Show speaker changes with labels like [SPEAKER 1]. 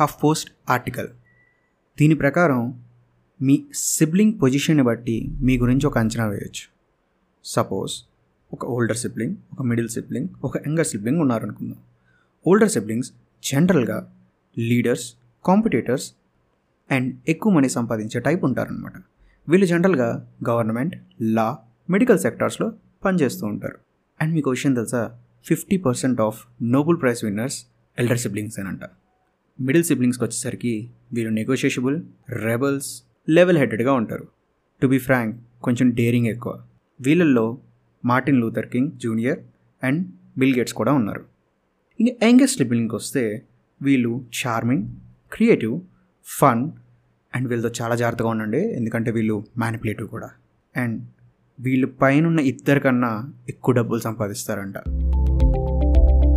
[SPEAKER 1] Half post article. దీని ప్రకారం మీ sibling పొజిషన్ని బట్టి మీ గురించి ఒక అంచనా వేయచ్చు. సపోజ్ ఒక ఓల్డర్ సిబ్లింగ్ ఒక మిడిల్ సిబ్లింగ్ ఒక యంగర్ సిబ్లింగ్ ఉన్నారనుకుందాం. ఓల్డర్ సిబ్లింగ్స్ జనరల్గా లీడర్స్ కాంపిటేటర్స్ అండ్ ఎక్కువ మనీ సంపాదించే టైప్ ఉంటారనమాట వీళ్ళు జనరల్గా గవర్నమెంట్ లా మెడికల్ సెక్టార్స్లో పనిచేస్తూ ఉంటారు. అండ్ మీకు విషయం తెలుసా? Fifty percent of Nobel prize winners elder siblings అనంట middle సిబ్లింగ్స్కి వచ్చేసరికి వీళ్ళు నెగోషియబుల్ రెబల్స్ లెవెల్ హెడెడ్గా ఉంటారు. టు బి ఫ్రాంక్ కొంచెం డేరింగ్ ఎక్కువ. వీళ్ళల్లో Martin Luther King Junior and Bill Gates కూడా ఉన్నారు. ఇంకా యంగెస్ట్ సిబ్లింగ్కి వస్తే వీళ్ళు చార్మింగ్ క్రియేటివ్ ఫన్ అండ్ వీళ్ళతో చాలా జాగ్రత్తగా ఉండండి. ఎందుకంటే వీళ్ళు మ్యానిపులేటివ్ కూడా. అండ్ వీళ్ళు పైన ఇద్దరికన్నా ఎక్కువ డబ్బులు సంపాదిస్తారంట.